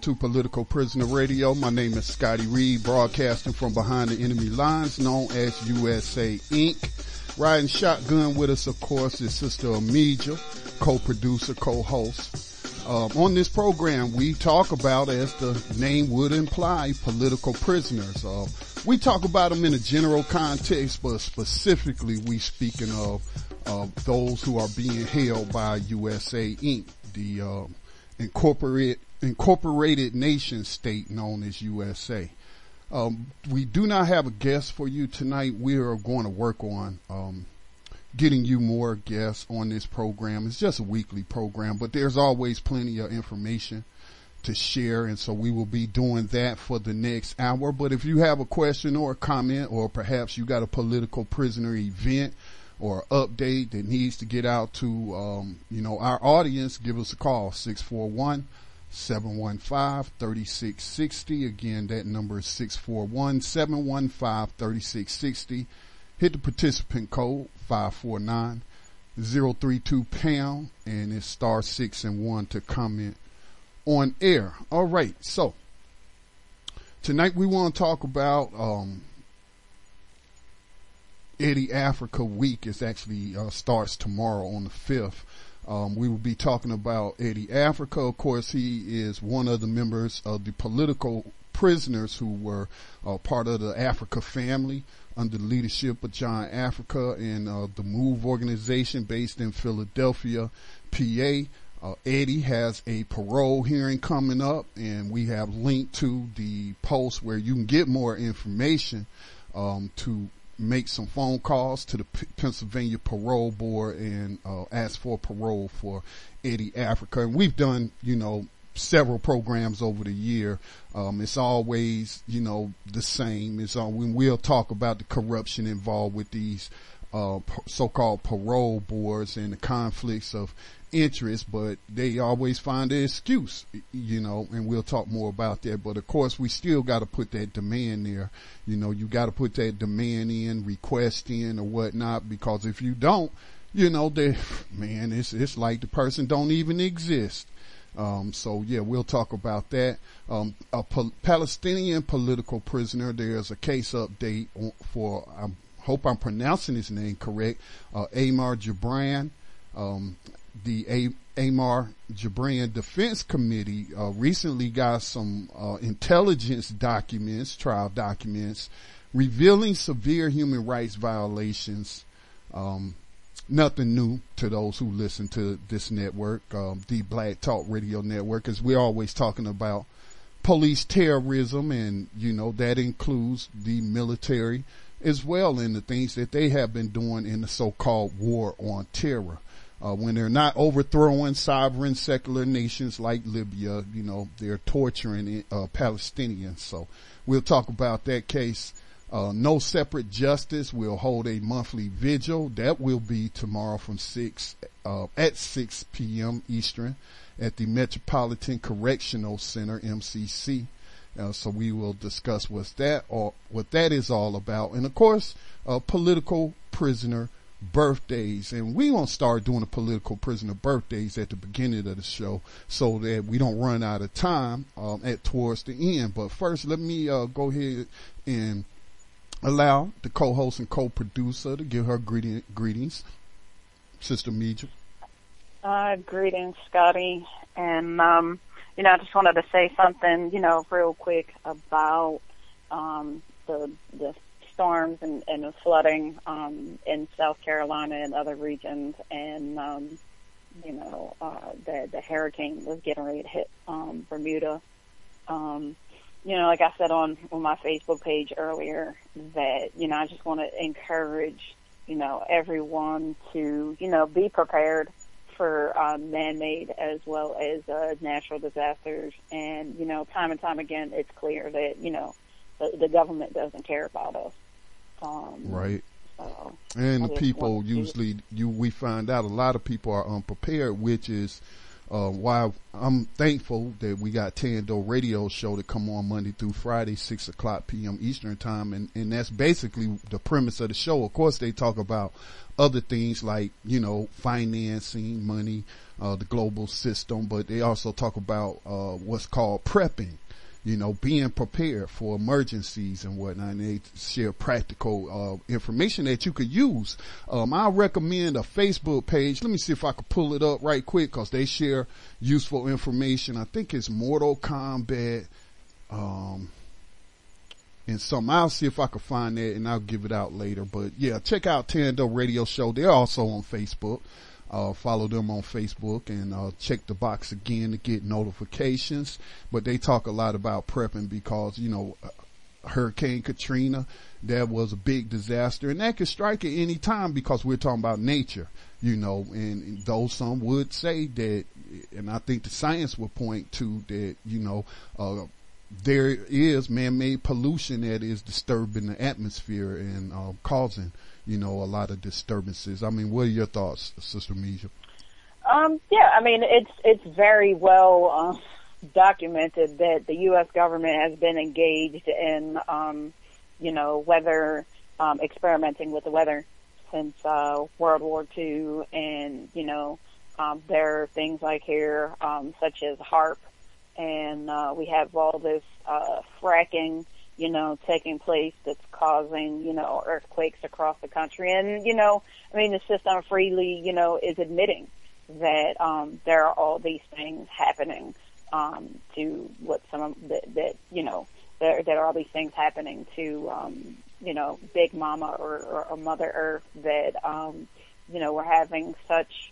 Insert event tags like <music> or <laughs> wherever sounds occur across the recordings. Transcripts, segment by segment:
To Political Prisoner Radio. My name is Scotty Reed, broadcasting from behind the enemy lines, known as USA Inc. Riding shotgun with us, of course, is Sister Amija, co-producer, co-host. Um, on this program, we talk about, as the name would imply, political prisoners. Uh, we talk about them in a general context, but specifically, we speaking of uh, those who are being held by USA Inc., the uh, incorporate incorporated nation state known as USA. Um, we do not have a guest for you tonight. We are going to work on um, getting you more guests on this program. It's just a weekly program, but there's always plenty of information to share, and so we will be doing that for the next hour. But if you have a question or a comment, or perhaps you got a political prisoner event or update that needs to get out to um, you know our audience, give us a call six four one. 715-3660. Again, that number is 641-715-3660. Hit the participant code 549-032 pound and it's star six and one to comment on air. All right. So tonight we want to talk about, um, Eddie Africa week is actually, uh, starts tomorrow on the 5th. Um, we will be talking about Eddie Africa. Of course, he is one of the members of the political prisoners who were uh, part of the Africa family under the leadership of John Africa and uh, the MOVE organization based in Philadelphia, PA. Uh, Eddie has a parole hearing coming up, and we have linked to the post where you can get more information um, to make some phone calls to the P- Pennsylvania Parole Board and uh, ask for parole for Eddie Africa. And we've done, you know, several programs over the year. Um, it's always, you know, the same. It's all, when we'll talk about the corruption involved with these uh, so-called parole boards and the conflicts of interest, but they always find an excuse, you know, and we'll talk more about that. But of course, we still got to put that demand there. You know, you got to put that demand in, request in or whatnot, because if you don't, you know, they, man, it's, it's like the person don't even exist. Um, so yeah, we'll talk about that. Um, a Palestinian political prisoner. There's a case update for, I hope I'm pronouncing his name correct, uh, Amer Jubran. Um, the A- Amer Jubran Defense Committee uh, recently got some uh, intelligence documents, trial documents, revealing severe human rights violations. Um, nothing new to those who listen to this network, um, the Black Talk Radio Network, as we're always talking about police terrorism, and you know that includes the military as well, and the things that they have been doing in the so-called war on terror uh, when they're not overthrowing sovereign secular nations like Libya, you know, they're torturing uh, Palestinians. So we'll talk about that case. Uh, no separate justice. We'll hold a monthly vigil. That will be tomorrow from six, uh, at 6 p.m. Eastern at the Metropolitan Correctional Center, MCC. Uh, so we will discuss what's that or what that is all about. And of course, a political prisoner birthdays and we gonna start doing the political prisoner birthdays at the beginning of the show so that we don't run out of time um, at towards the end. But first let me uh, go ahead and allow the co-host and co-producer to give her greeting, greetings. Sister Meja. uh greetings Scotty. And um you know I just wanted to say something you know real quick about um the the storms and, and flooding um, in South Carolina and other regions, and um, you know uh, the the hurricane was getting ready to hit um, Bermuda. Um, you know, like I said on on my Facebook page earlier, that you know I just want to encourage you know everyone to you know be prepared for um, man-made as well as uh, natural disasters. And you know, time and time again, it's clear that you know the, the government doesn't care about us. Um, right. So and I the people usually you we find out a lot of people are unprepared, which is uh, why I'm thankful that we got Tando Radio Show to come on Monday through Friday, six o'clock p.m. Eastern time, and and that's basically the premise of the show. Of course, they talk about other things like you know financing, money, uh, the global system, but they also talk about uh, what's called prepping you know, being prepared for emergencies and whatnot. And they share practical uh, information that you could use. Um, I recommend a Facebook page. Let me see if I could pull it up right quick because they share useful information. I think it's Mortal Kombat. Um, and some. I'll see if I can find that and I'll give it out later. But yeah, check out Tando Radio Show. They're also on Facebook. Uh, follow them on Facebook and uh, check the box again to get notifications. But they talk a lot about prepping because you know Hurricane Katrina that was a big disaster and that could strike at any time because we're talking about nature, you know. And though some would say that, and I think the science would point to that, you know. Uh, there is man-made pollution that is disturbing the atmosphere and uh, causing, you know, a lot of disturbances. I mean, what are your thoughts, Sister Misha? Um, yeah, I mean it's it's very well uh, documented that the U.S. government has been engaged in, um, you know, weather um, experimenting with the weather since uh, World War II, and you know, um, there are things like here um, such as HAARP, and uh, we have all this uh, fracking, you know, taking place that's causing, you know, earthquakes across the country, and you know, I mean, the system freely, you know, is admitting that um, there are all these things happening um, to what some of that, that you know there there are all these things happening to um, you know Big Mama or, or, or Mother Earth that um, you know we're having such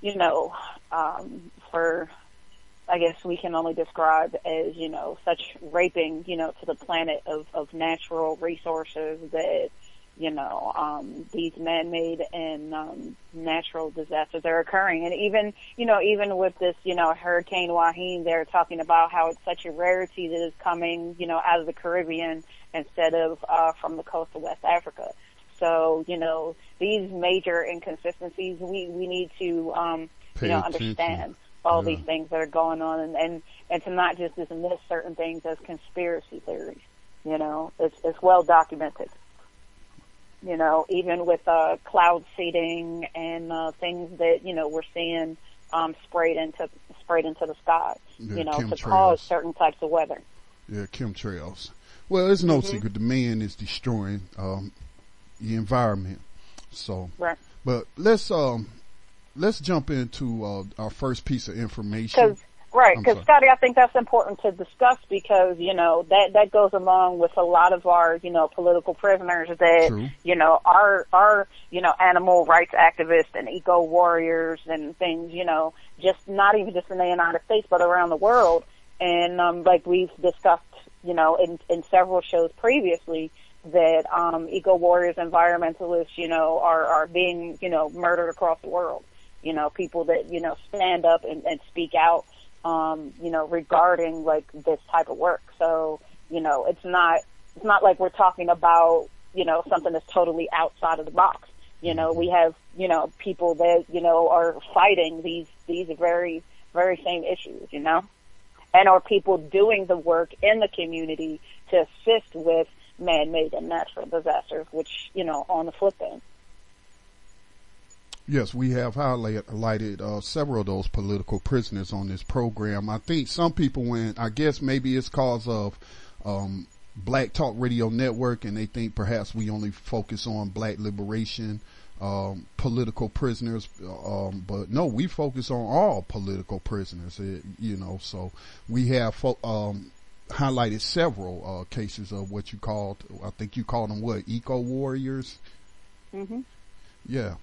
you know um, for I guess we can only describe as you know such raping you know to the planet of of natural resources that you know, um, these man-made and um, natural disasters are occurring. And even, you know, even with this, you know, Hurricane Joaquin, they're talking about how it's such a rarity that is coming, you know, out of the Caribbean instead of uh, from the coast of West Africa. So, you know, these major inconsistencies, we, we need to, um, Pay you know, attention. understand all these things that are going on and, and, and to not just dismiss certain things as conspiracy theories. You know, it's, it's well documented you know, even with uh, cloud seeding and uh, things that you know we're seeing um, sprayed into sprayed into the sky, Yeah, you know, to cause certain types of weather. Yeah, chemtrails. Well, it's no Mm-hmm. secret the man is destroying um, the environment. So, Right. but let's um let's jump into uh, our first piece of information. Because right, because. Scotty, I think that's important to discuss because you know that that goes along with a lot of our you know political prisoners that True. you know are are you know animal rights activists and eco warriors and things you know just not even just in the United States but around the world and um, like we've discussed you know in in several shows previously that um, eco warriors environmentalists you know are are being you know murdered across the world you know people that you know stand up and, and speak out um, you know, regarding like this type of work. So, you know, it's not, it's not like we're talking about, you know, something that's totally outside of the box. You know, we have, you know, people that, you know, are fighting these, these very, very same issues, you know, and are people doing the work in the community to assist with man-made and natural disasters, which, you know, on the flip end. Yes, we have highlighted uh, several of those political prisoners on this program. I think some people went, I guess maybe it's cause of um, Black Talk Radio Network and they think perhaps we only focus on black liberation, um, political prisoners. Um, but no, we focus on all political prisoners, eh, you know, so we have, fo- um, highlighted several uh, cases of what you called, I think you called them what, eco warriors. Mm-hmm. Yeah,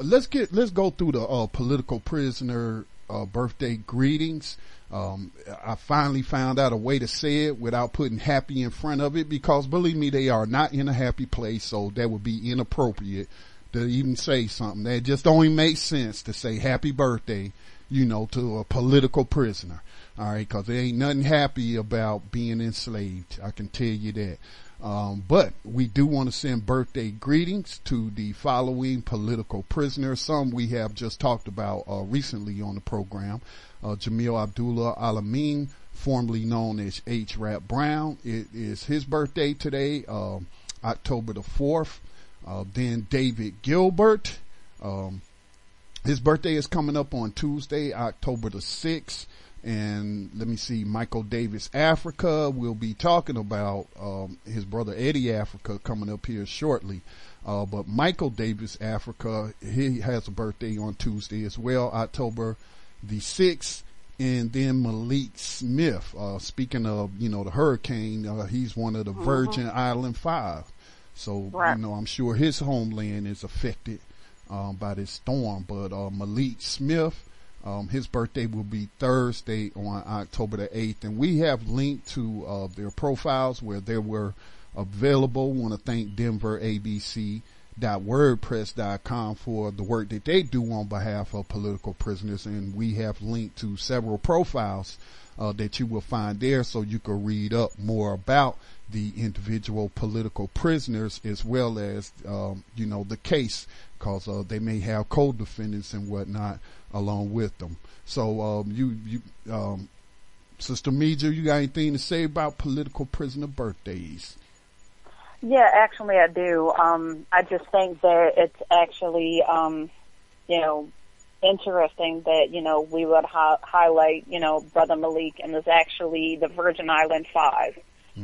let's get let's go through the uh, political prisoner uh, birthday greetings. Um, I finally found out a way to say it without putting happy in front of it because believe me, they are not in a happy place, so that would be inappropriate to even say something. That just only makes sense to say happy birthday, you know, to a political prisoner. All right, because there ain't nothing happy about being enslaved. I can tell you that. Um, but we do want to send birthday greetings to the following political prisoners. Some we have just talked about uh, recently on the program. Uh, Jamil Abdullah Al-Amin, formerly known as H. Rap Brown. It is his birthday today, uh, October the 4th. Uh, then David Gilbert. Um, his birthday is coming up on Tuesday, October the 6th. And let me see, Michael Davis Africa. We'll be talking about um, his brother Eddie Africa coming up here shortly. Uh, but Michael Davis Africa, he has a birthday on Tuesday as well, October the 6th. And then Malik Smith, uh, speaking of, you know, the hurricane, uh, he's one of the Virgin Island Five. So, Right. you know, I'm sure his homeland is affected, um, by this storm. But, uh, Malik Smith, um, his birthday will be Thursday on October the 8th. And we have linked to, uh, their profiles where they were available. Want to thank Denver ABC wordpress.com for the work that they do on behalf of political prisoners and we have linked to several profiles uh, that you will find there so you can read up more about the individual political prisoners as well as um, you know the case because uh, they may have co-defendants and whatnot along with them. So um, you you um, sister Meja, you got anything to say about political prisoner birthdays? Yeah, actually, I do. Um, I just think that it's actually, um, you know, interesting that you know we would hi- highlight, you know, Brother Malik, and there's actually the Virgin Island 5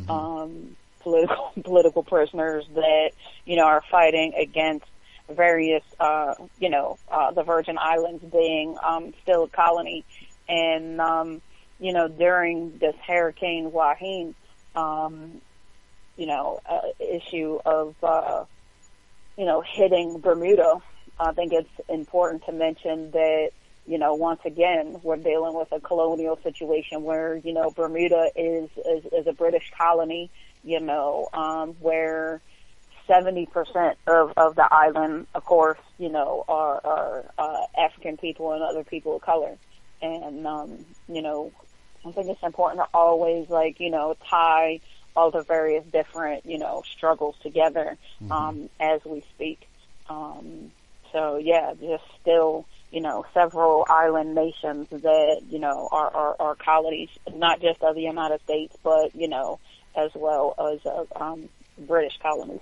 um, political <laughs> political prisoners that you know are fighting against various, uh, you know, uh, the Virgin Islands being um, still a colony, and um, you know during this Hurricane Joaquin. Um, you know, uh, issue of, uh, you know, hitting Bermuda. I think it's important to mention that, you know, once again, we're dealing with a colonial situation where, you know, Bermuda is, is, is a British colony, you know, um, where 70% of, of the island, of course, you know, are, are, uh, African people and other people of color. And, um, you know, I think it's important to always like, you know, tie all the various different, you know, struggles together, um, as we speak. Um, so yeah, just still, you know, several island nations that, you know, are, are, are colonies, not just of the United States, but, you know, as well as of, um, British colonies.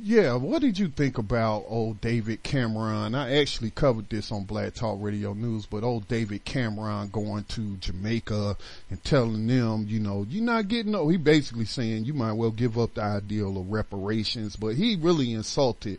Yeah, what did you think about old David Cameron? I actually covered this on Black Talk Radio News, but old David Cameron going to Jamaica and telling them, you know, you're not getting no, he basically saying you might well give up the ideal of reparations, but he really insulted,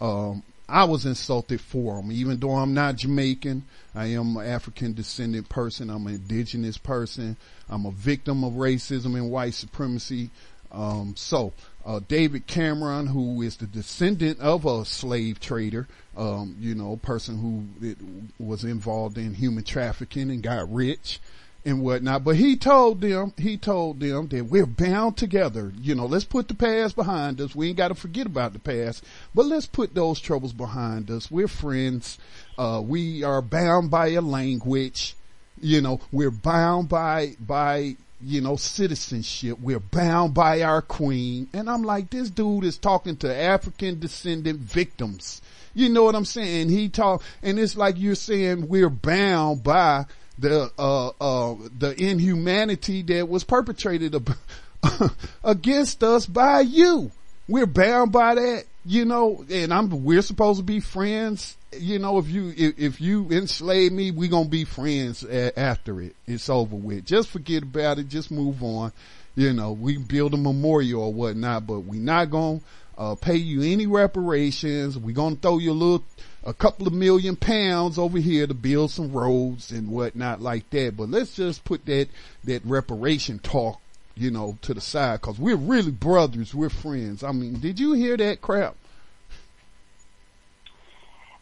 um, I was insulted for him, even though I'm not Jamaican. I am an African descendant person. I'm an indigenous person. I'm a victim of racism and white supremacy. Um, so, uh, David Cameron, who is the descendant of a slave trader, um, you know, person who it, was involved in human trafficking and got rich and whatnot. But he told them, he told them that we're bound together. You know, let's put the past behind us. We ain't got to forget about the past, but let's put those troubles behind us. We're friends. Uh, we are bound by a language. You know, we're bound by, by, you know, citizenship. We're bound by our queen. And I'm like, this dude is talking to African descendant victims. You know what I'm saying? He talk, and it's like you're saying we're bound by the, uh, uh, the inhumanity that was perpetrated ab- <laughs> against us by you. We're bound by that, you know, and I'm, we're supposed to be friends. You know, if you, if, if you enslave me, we gonna be friends a- after it. It's over with. Just forget about it. Just move on. You know, we build a memorial or whatnot, but we not gonna, uh, pay you any reparations. we gonna throw you a little, a couple of million pounds over here to build some roads and whatnot like that. But let's just put that, that reparation talk, you know, to the side cause we're really brothers. We're friends. I mean, did you hear that crap?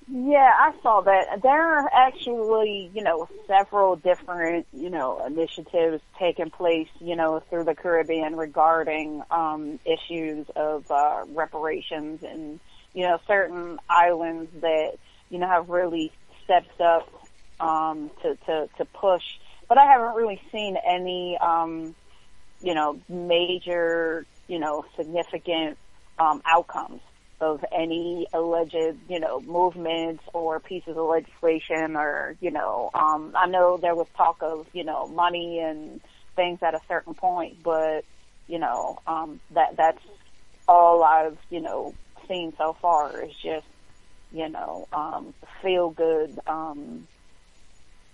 Yeah, I saw that. There are actually, you know, several different, you know, initiatives taking place, you know, through the Caribbean regarding um, issues of uh, reparations and, you know, certain islands that, you know, have really stepped up um, to, to, to push. But I haven't really seen any, um, you know, major, you know, significant um, outcomes of any alleged, you know, movements or pieces of legislation or, you know, um, I know there was talk of, you know, money and things at a certain point, but, you know, um, that, that's all I've, you know, seen so far is just, you know, um, feel good, um,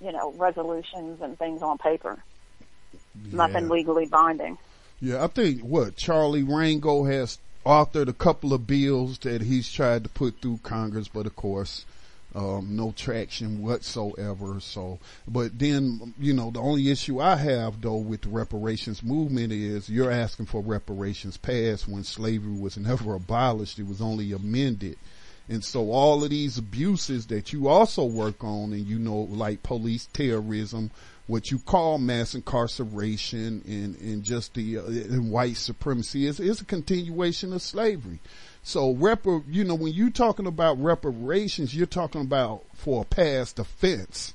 you know, resolutions and things on paper. Yeah. Nothing legally binding. Yeah, I think what Charlie Rangel has authored a couple of bills that he's tried to put through Congress, but of course, um, no traction whatsoever. So, but then, you know, the only issue I have though with the reparations movement is you're asking for reparations passed when slavery was <laughs> never abolished. It was only amended. And so all of these abuses that you also work on and you know, like police terrorism, what you call mass incarceration and, and just the uh, and white supremacy is, is a continuation of slavery. So repar, you know, when you're talking about reparations, you're talking about for a past offense.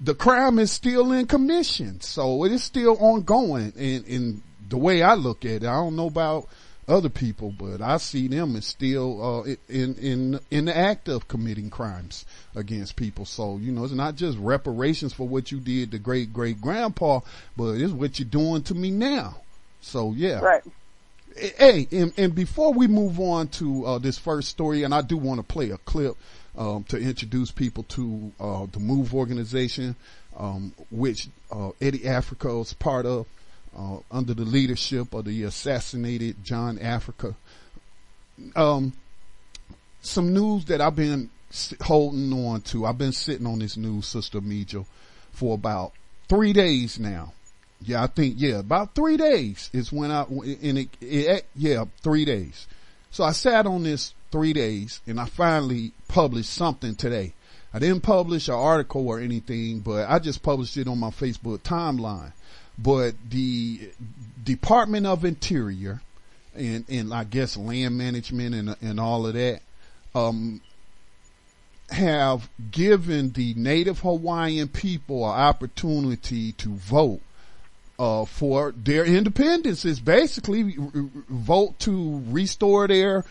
The crime is still in commission. So it is still ongoing. And, and the way I look at it, I don't know about other people, but I see them as still uh, in in in the act of committing crimes against people. So you know, it's not just reparations for what you did to great great grandpa, but it's what you're doing to me now. So yeah, right. Hey, and, and before we move on to uh, this first story, and I do want to play a clip um, to introduce people to uh, the Move organization, um, which uh, Eddie Africa is part of uh, under the leadership of the assassinated John Africa. Um, some news that I've been holding on to. I've been sitting on this news, Sister Mejo, for about three days now. Yeah, I think, yeah, about three days is when I, and it, it, yeah, three days. So I sat on this three days and I finally published something today. I didn't publish an article or anything, but I just published it on my Facebook timeline but the Department of Interior and, and I guess land management and, and all of that, um, have given the native Hawaiian people an opportunity to vote uh, for their independence. Is basically vote to restore their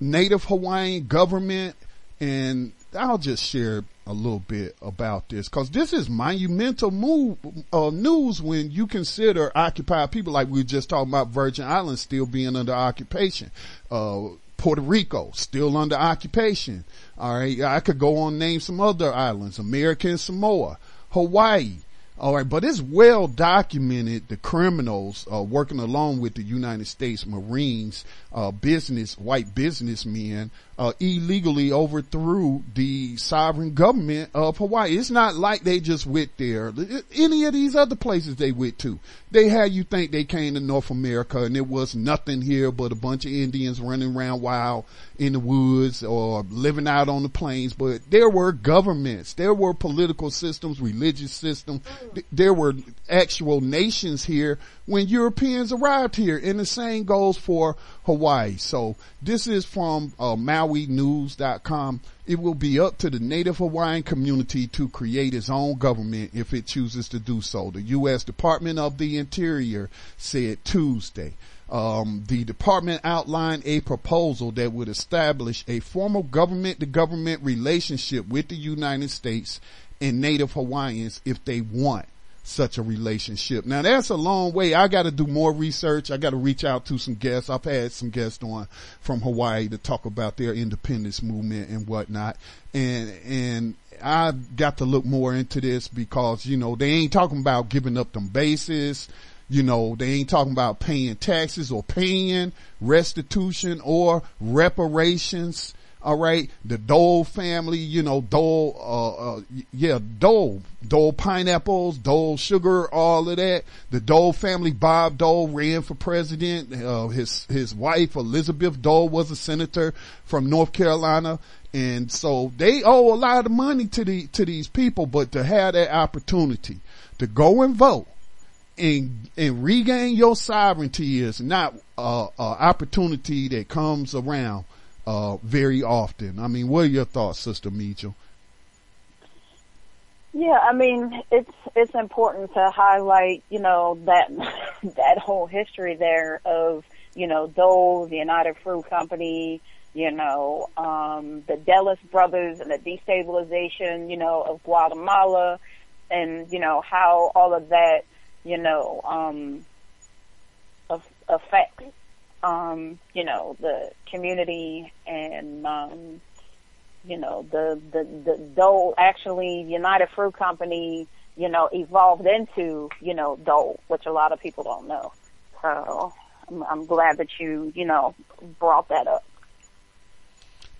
native Hawaiian government. And I'll just share a little bit about this because this is monumental move, uh, news when you consider occupied people like we were just talking about Virgin Islands still being under occupation. Uh, Puerto Rico still under occupation. All right. I could go on name some other islands, American Samoa, Hawaii, all right, but it's well documented the criminals uh, working along with the United States Marines, uh, business white businessmen, uh, illegally overthrew the sovereign government of Hawaii. It's not like they just went there. Any of these other places they went to, they had you think they came to North America and there was nothing here but a bunch of Indians running around wild in the woods or living out on the plains. But there were governments, there were political systems, religious systems, there were actual nations here when Europeans arrived here. And the same goes for Hawaii. So this is from uh, MauiNews.com. It will be up to the Native Hawaiian community to create its own government if it chooses to do so. The U.S. Department of the Interior said Tuesday. Um, the department outlined a proposal that would establish a formal government to government relationship with the United States and Native Hawaiians if they want such a relationship. Now that's a long way. I got to do more research. I got to reach out to some guests. I've had some guests on from Hawaii to talk about their independence movement and whatnot. And, and I got to look more into this because, you know, they ain't talking about giving up them bases. You know, they ain't talking about paying taxes or paying restitution or reparations All right. The Dole family, you know, Dole, uh, uh, yeah, Dole, Dole pineapples, Dole sugar, all of that. The Dole family, Bob Dole ran for president. Uh, his, his wife, Elizabeth Dole was a senator from North Carolina. And so they owe a lot of money to the, to these people, but to have that opportunity to go and vote and, and regain your sovereignty is not a, a opportunity that comes around uh, very often. I mean, what are your thoughts, Sister Mitchell? Yeah, I mean, it's it's important to highlight, you know, that <laughs> that whole history there of, you know, Dole, the United Fruit Company, you know, um, the Dulles brothers and the destabilization, you know, of Guatemala, and you know how all of that, you know, um, affects um, you know, the community and, um, you know, the, the, the Dole actually United Fruit Company, you know, evolved into, you know, Dole, which a lot of people don't know. So I'm, I'm glad that you, you know, brought that up.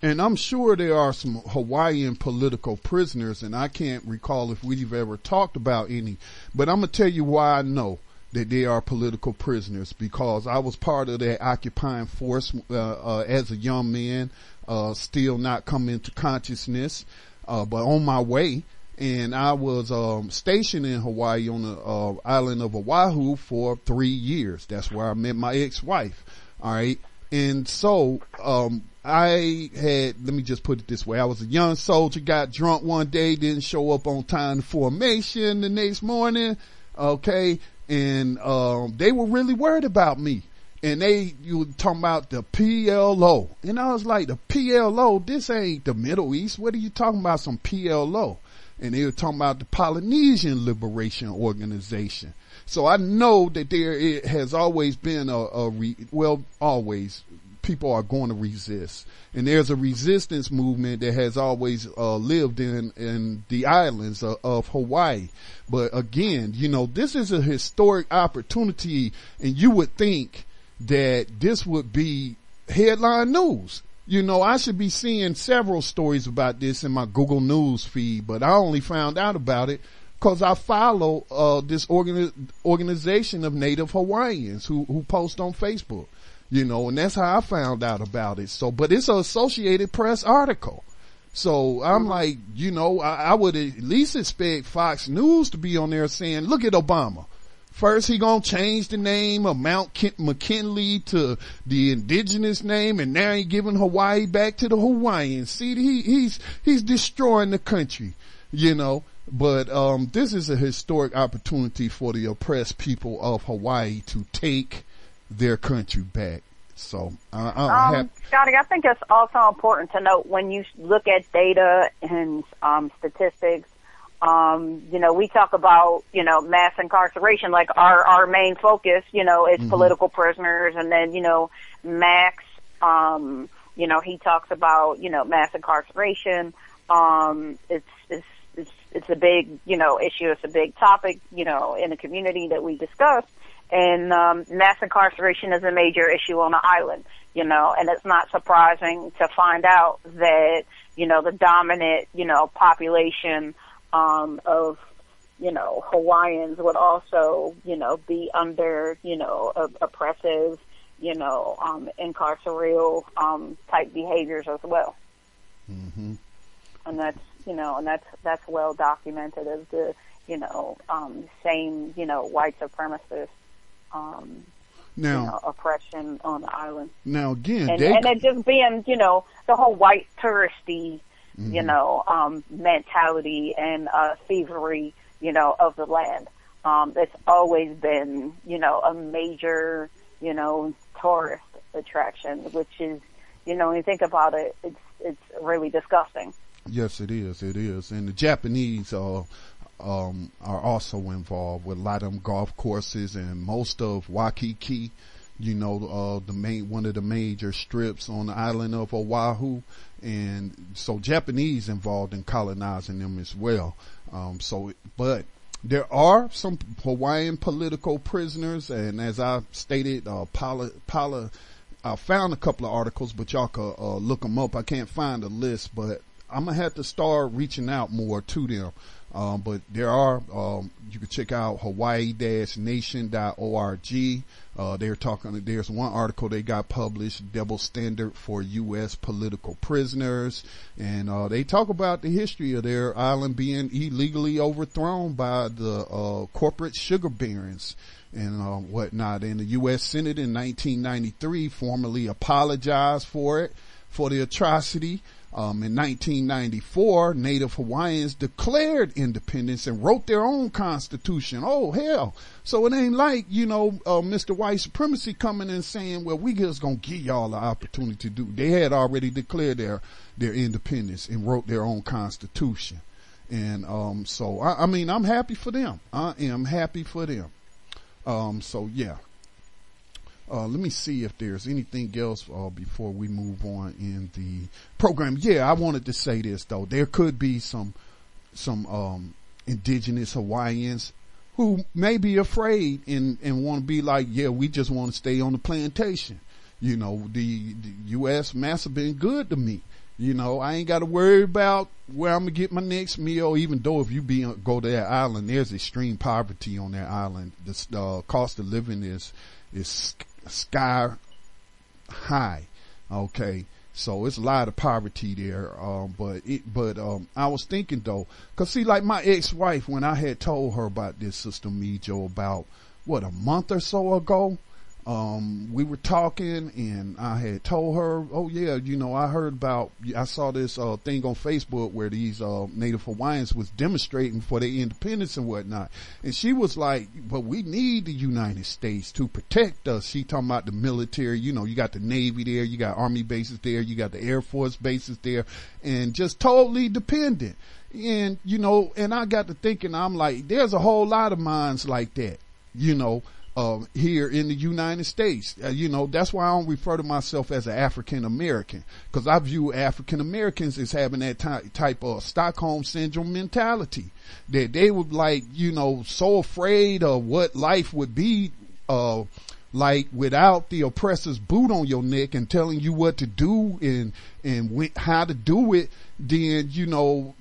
And I'm sure there are some Hawaiian political prisoners, and I can't recall if we've ever talked about any, but I'm gonna tell you why I know that they are political prisoners because I was part of that occupying force uh, uh, as a young man, uh, still not coming into consciousness, uh, but on my way. And I was um, stationed in Hawaii on the uh, island of Oahu for three years. That's where I met my ex-wife. All right, and so um, I had, let me just put it this way. I was a young soldier, got drunk one day, didn't show up on time to formation the next morning. Okay and um, they were really worried about me. And they, you were talking about the PLO. And I was like, the PLO, this ain't the Middle East. What are you talking about? Some PLO. And they were talking about the Polynesian Liberation Organization. So I know that there it has always been a, a re, well, always people are going to resist. And there's a resistance movement that has always uh, lived in in the islands of, of, Hawaii. But again, you know, this is a historic opportunity, and you would think that this would be headline news. You know, I should be seeing several stories about this in my Google News feed, but I only found out about it because I follow uh, this organi- organization of Native Hawaiians who who post on Facebook you know, and that's how I found out about it. So, but it's an Associated Press article. So I'm mm-hmm. like, you know, I, I, would at least expect Fox News to be on there saying, look at Obama. First he gonna change the name of Mount McKinley to the indigenous name and now he giving Hawaii back to the Hawaiians. See, he, he's, he's destroying the country, you know. But, um, this is a historic opportunity for the oppressed people of Hawaii to take their country back. So, uh, um, have- Scotty, I think it's also important to note when you look at data and um, statistics. Um, you know, we talk about you know mass incarceration, like our our main focus. You know, is mm-hmm. political prisoners, and then you know Max. Um, you know, he talks about you know mass incarceration. Um, it's it's it's it's a big you know issue. It's a big topic. You know, in the community that we discuss and um, mass incarceration is a major issue on the island, you know, and it's not surprising to find out that, you know, the dominant, you know, population um, of, you know, Hawaiians would also, you know, be under, you know, oppressive, you know, um, incarceral um, type behaviors as well. Mm-hmm. And that's, you know, and that's that's well documented as the, you know, um, same, you know, white supremacists um, now, you know, oppression on the island. Now again, and, they, and it just being, you know, the whole white touristy, mm-hmm. you know, um, mentality and uh, thievery, you know, of the land. Um, it's always been, you know, a major, you know, tourist attraction, which is, you know, when you think about it, it's it's really disgusting. Yes, it is. It is, and the Japanese are um, are also involved with a lot of them golf courses and most of Waikiki, you know, uh, the main, one of the major strips on the island of Oahu. And so Japanese involved in colonizing them as well. Um, so, but there are some Hawaiian political prisoners, and as I stated, uh, Paula, Paula I found a couple of articles, but y'all could uh, look them up. I can't find a list, but I'm gonna have to start reaching out more to them. Um, but there are, um, you can check out hawaii-nation.org. Uh, they're talking, there's one article they got published, double standard for U.S. political prisoners. And, uh, they talk about the history of their island being illegally overthrown by the, uh, corporate sugar barons and uh, whatnot. And the U.S. Senate in 1993 formally apologized for it, for the atrocity. Um, in 1994, Native Hawaiians declared independence and wrote their own constitution. Oh hell! So it ain't like you know uh, Mr. White supremacy coming and saying, "Well, we just gonna give y'all the opportunity to do." They had already declared their their independence and wrote their own constitution. And um, so I, I mean, I'm happy for them. I am happy for them. Um, so yeah, uh, let me see if there's anything else uh, before we move on in the program. Yeah, I wanted to say this though. There could be some some um, indigenous Hawaiians who may be afraid and and want to be like, yeah, we just want to stay on the plantation. You know, the, the U.S. mass have been good to me. You know, I ain't got to worry about where I'm gonna get my next meal. Even though if you be go to that island, there's extreme poverty on that island. The uh, cost of living is is sky high. Okay. So it's a lot of poverty there. Um, but it, but, um, I was thinking though, cause see, like my ex-wife, when I had told her about this system, Mijo, about what, a month or so ago, um, we were talking and I had told her, oh yeah, you know, I heard about, I saw this, uh, thing on Facebook where these, uh, Native Hawaiians was demonstrating for their independence and whatnot. And she was like, but we need the United States to protect us. She talking about the military, you know, you got the Navy there, you got Army bases there, you got the Air Force bases there and just totally dependent. And, you know, and I got to thinking, I'm like, there's a whole lot of minds like that, you know, uh, here in the United States. Uh, you know, that's why I don't refer to myself as an African American because I view African Americans as having that ty- type of Stockholm syndrome mentality that they would like, you know, so afraid of what life would be, uh, like without the oppressor's boot on your neck and telling you what to do and, and how to do it, then, you know,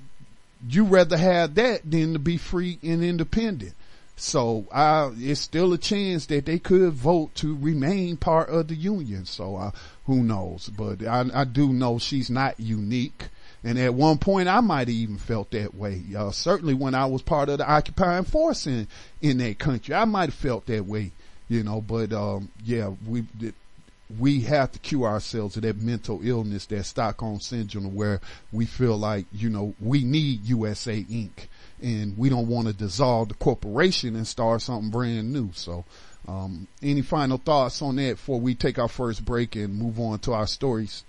you rather have that than to be free and independent. So I, it's still a chance that they could vote to remain part of the union. So uh, who knows? But I, I, do know she's not unique. And at one point, I might have even felt that way. Uh, certainly when I was part of the occupying force in, in that country, I might have felt that way, you know, but, um, yeah, we, we have to cure ourselves of that mental illness, that Stockholm syndrome where we feel like, you know, we need USA Inc and we don't want to dissolve the corporation and start something brand new. So, um, any final thoughts on that before we take our first break and move on to our stories?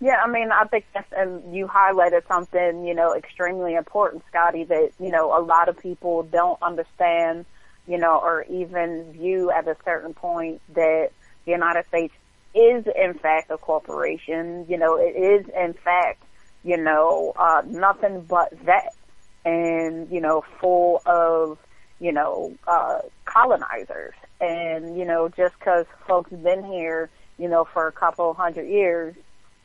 Yeah, I mean, I think that's, and you highlighted something, you know, extremely important, Scotty, that, you know, a lot of people don't understand, you know, or even view at a certain point that the United States is in fact a corporation. You know, it is in fact, you know, uh, nothing but that and, you know, full of, you know, uh, colonizers. And, you know, just cause folks been here, you know, for a couple hundred years,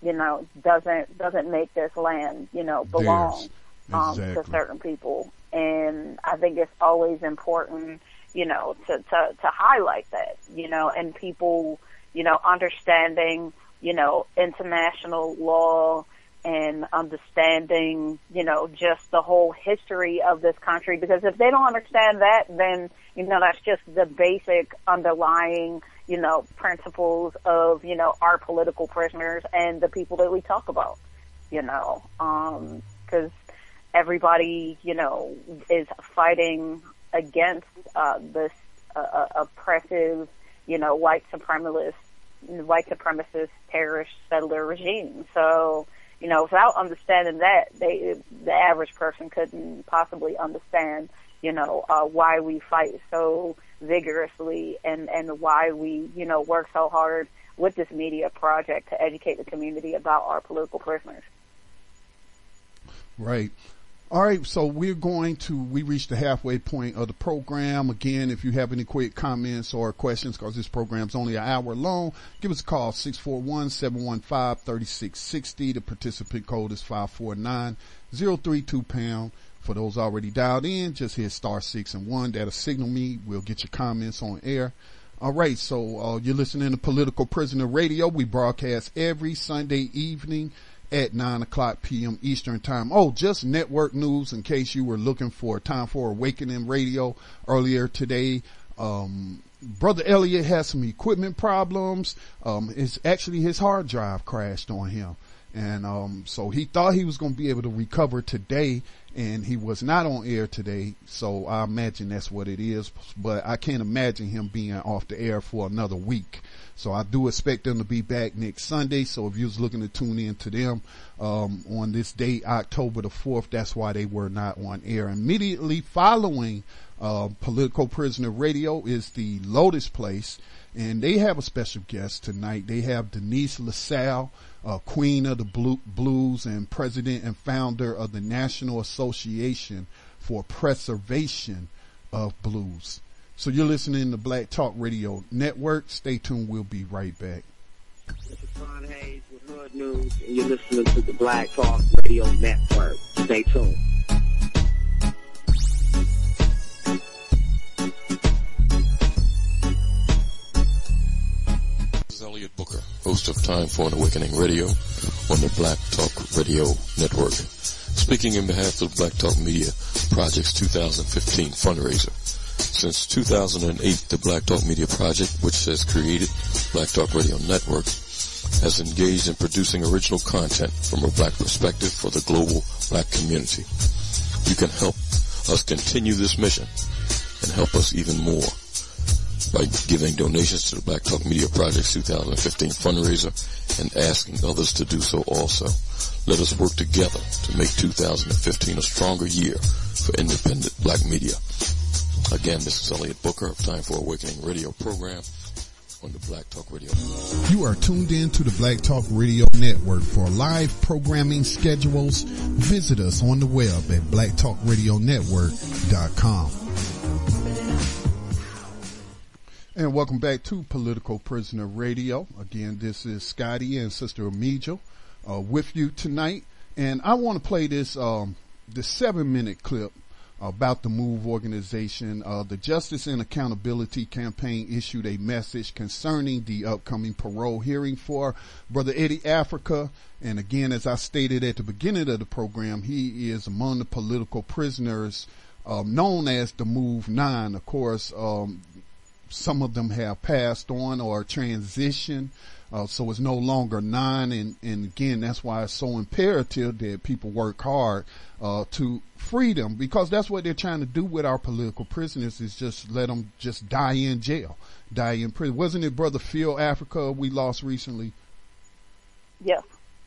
you know, doesn't, doesn't make this land, you know, belong, um, to certain people. And I think it's always important, you know, to, to, to highlight that, you know, and people, you know, understanding, you know, international law, and understanding, you know, just the whole history of this country. Because if they don't understand that, then, you know, that's just the basic underlying, you know, principles of, you know, our political prisoners and the people that we talk about, you know, um, cause everybody, you know, is fighting against, uh, this, uh, uh oppressive, you know, white supremacist, white supremacist terrorist settler regime. So, you know, without understanding that, they, the average person couldn't possibly understand, you know, uh, why we fight so vigorously and, and why we, you know, work so hard with this media project to educate the community about our political prisoners. Right. All right, so we're going to, we reached the halfway point of the program. Again, if you have any quick comments or questions, cause this program's only an hour long, give us a call, 641-715-3660. The participant code is 549032 pound. For those already dialed in, just hit star six and one. That'll signal me. We'll get your comments on air. All right. So, uh, you're listening to Political Prisoner Radio. We broadcast every Sunday evening at 9 o'clock p.m. Eastern time. Oh, just network news in case you were looking for time for Awakening Radio earlier today. Um, Brother Elliot has some equipment problems. Um, it's actually his hard drive crashed on him. And, um, so he thought he was going to be able to recover today and he was not on air today. So I imagine that's what it is, but I can't imagine him being off the air for another week. So I do expect them to be back next Sunday. So if you was looking to tune in to them, um, on this date, October the 4th, that's why they were not on air. Immediately following, uh, Political Prisoner Radio is the Lotus Place and they have a special guest tonight. They have Denise LaSalle, uh, Queen of the Blues and President and founder of the National Association for Preservation of Blues. So you're listening to Black Talk Radio Network. Stay tuned. We'll be right back. This is Ron Hayes with Hood News, and you're listening to the Black Talk Radio Network. Stay tuned. Is Elliot Booker, host of Time for an Awakening Radio on the Black Talk Radio Network. Speaking in behalf of the Black Talk Media Project's 2015 fundraiser. Since 2008, the Black Talk Media Project, which has created Black Talk Radio Network, has engaged in producing original content from a black perspective for the global black community. You can help us continue this mission and help us even more by giving donations to the Black Talk Media Project's 2015 fundraiser and asking others to do so also. Let us work together to make 2015 a stronger year for independent black media. Again, this is Elliot Booker of Time for Awakening radio program on the Black Talk Radio. You are tuned in to the Black Talk Radio Network. For live programming schedules, visit us on the web at blacktalkradionetwork.com. And welcome back to Political Prisoner Radio. Again, this is Scotty and Sister Amijo uh, with you tonight. And I want to play this, um, seven minute clip about the MOVE organization. Uh, the Justice and Accountability Campaign issued a message concerning the upcoming parole hearing for Brother Eddie Africa. And again, as I stated at the beginning of the program, he is among the political prisoners um, known as the MOVE Nine. Of course, um, some of them have passed on or transitioned. Uh, so it's no longer nine. And, and again, that's why it's so imperative that people work hard, uh, to free them because that's what they're trying to do with our political prisoners is just let them just die in jail, die in prison. Wasn't it Brother Phil Africa we lost recently? Yes.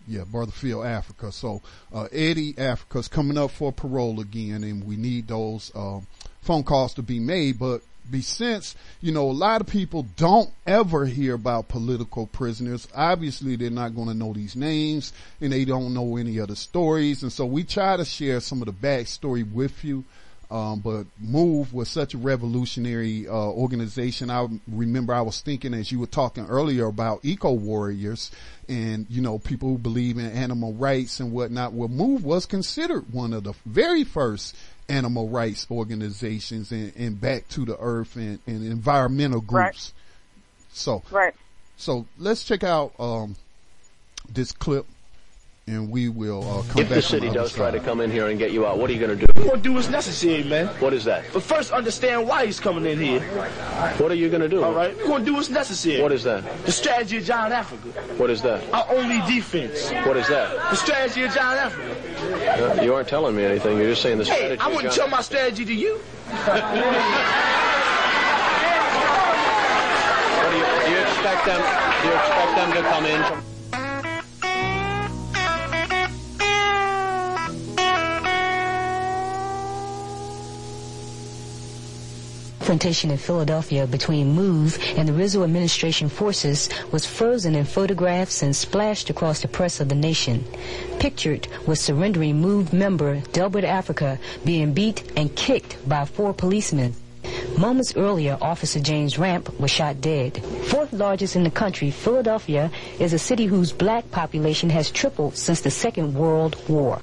Yeah, Brother Phil Africa. So, uh, Eddie Africa's coming up for parole again and we need those, uh, phone calls to be made, but be since, you know, a lot of people don't ever hear about political prisoners. Obviously, they're not going to know these names and they don't know any other stories. And so we try to share some of the backstory with you. Um, but MOVE was such a revolutionary uh, organization. I remember I was thinking as you were talking earlier about eco warriors and you know people who believe in animal rights and whatnot. Well, MOVE was considered one of the very first animal rights organizations and, and back to the earth and, and environmental groups. Right. So, right. So let's check out um, this clip and we will uh, come if back. If the city the does side. try to come in here and get you out, what are you going to do? We're going to do what's necessary, man. What is that? But first, understand why he's coming in here. What are you going to do? All right, we're going to do what's necessary. What is that? The strategy of John Africa. What is that? Our only defense. What is that? The strategy of John Africa. Uh, you aren't telling me anything. You're just saying the strategy. Hey, I wouldn't tell my strategy to you. what do you, do you expect them? Do you expect them to come in? Confrontation in Philadelphia between MOVE and the Rizzo administration forces was frozen in photographs and splashed across the press of the nation. Pictured was surrendering MOVE member Delbert Africa being beat and kicked by four policemen. Moments earlier, Officer James Ramp was shot dead. Fourth largest in the country, Philadelphia is a city whose black population has tripled since the Second World War.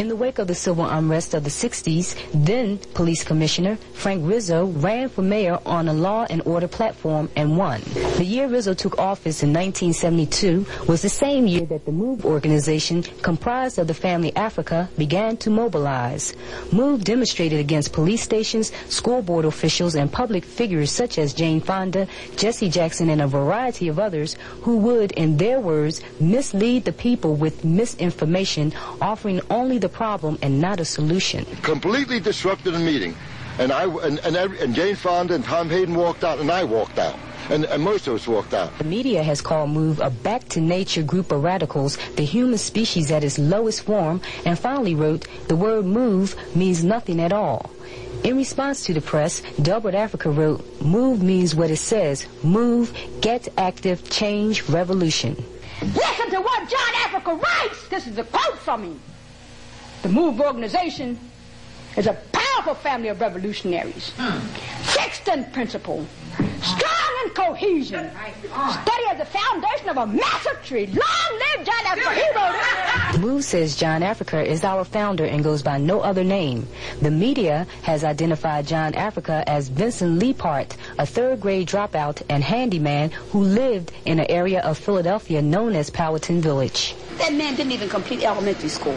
In the wake of the civil unrest of the 60s, then police commissioner Frank Rizzo ran for mayor on a law and order platform and won. The year Rizzo took office in 1972 was the same year that the MOVE organization, comprised of the family Africa, began to mobilize. MOVE demonstrated against police stations, school board officials, and public figures such as Jane Fonda, Jesse Jackson, and a variety of others who would, in their words, mislead the people with misinformation, offering only the problem and not a solution. Completely disrupted the meeting. And I and, and, and Jane Fonda and Tom Hayden walked out, and I walked out. And, and, most of us walked out. The media has called MOVE a back to nature group of radicals, the human species at its lowest form, and finally wrote, the word MOVE means nothing at all. In response to the press, Delbert Africa wrote, MOVE means what it says, move, get active, change, revolution. Listen to what John Africa writes! This is a quote from him. The MOVE organization is a powerful family of revolutionaries. Sexton principle, strong and cohesion, study as the foundation of a massive tree. Long live John Africa, he wrote it. MOVE says John Africa is our founder and goes by no other name. The media has identified John Africa as Vincent Leapart, a third grade dropout and handyman who lived in an area of Philadelphia known as Powelton Village. That man didn't even complete elementary school.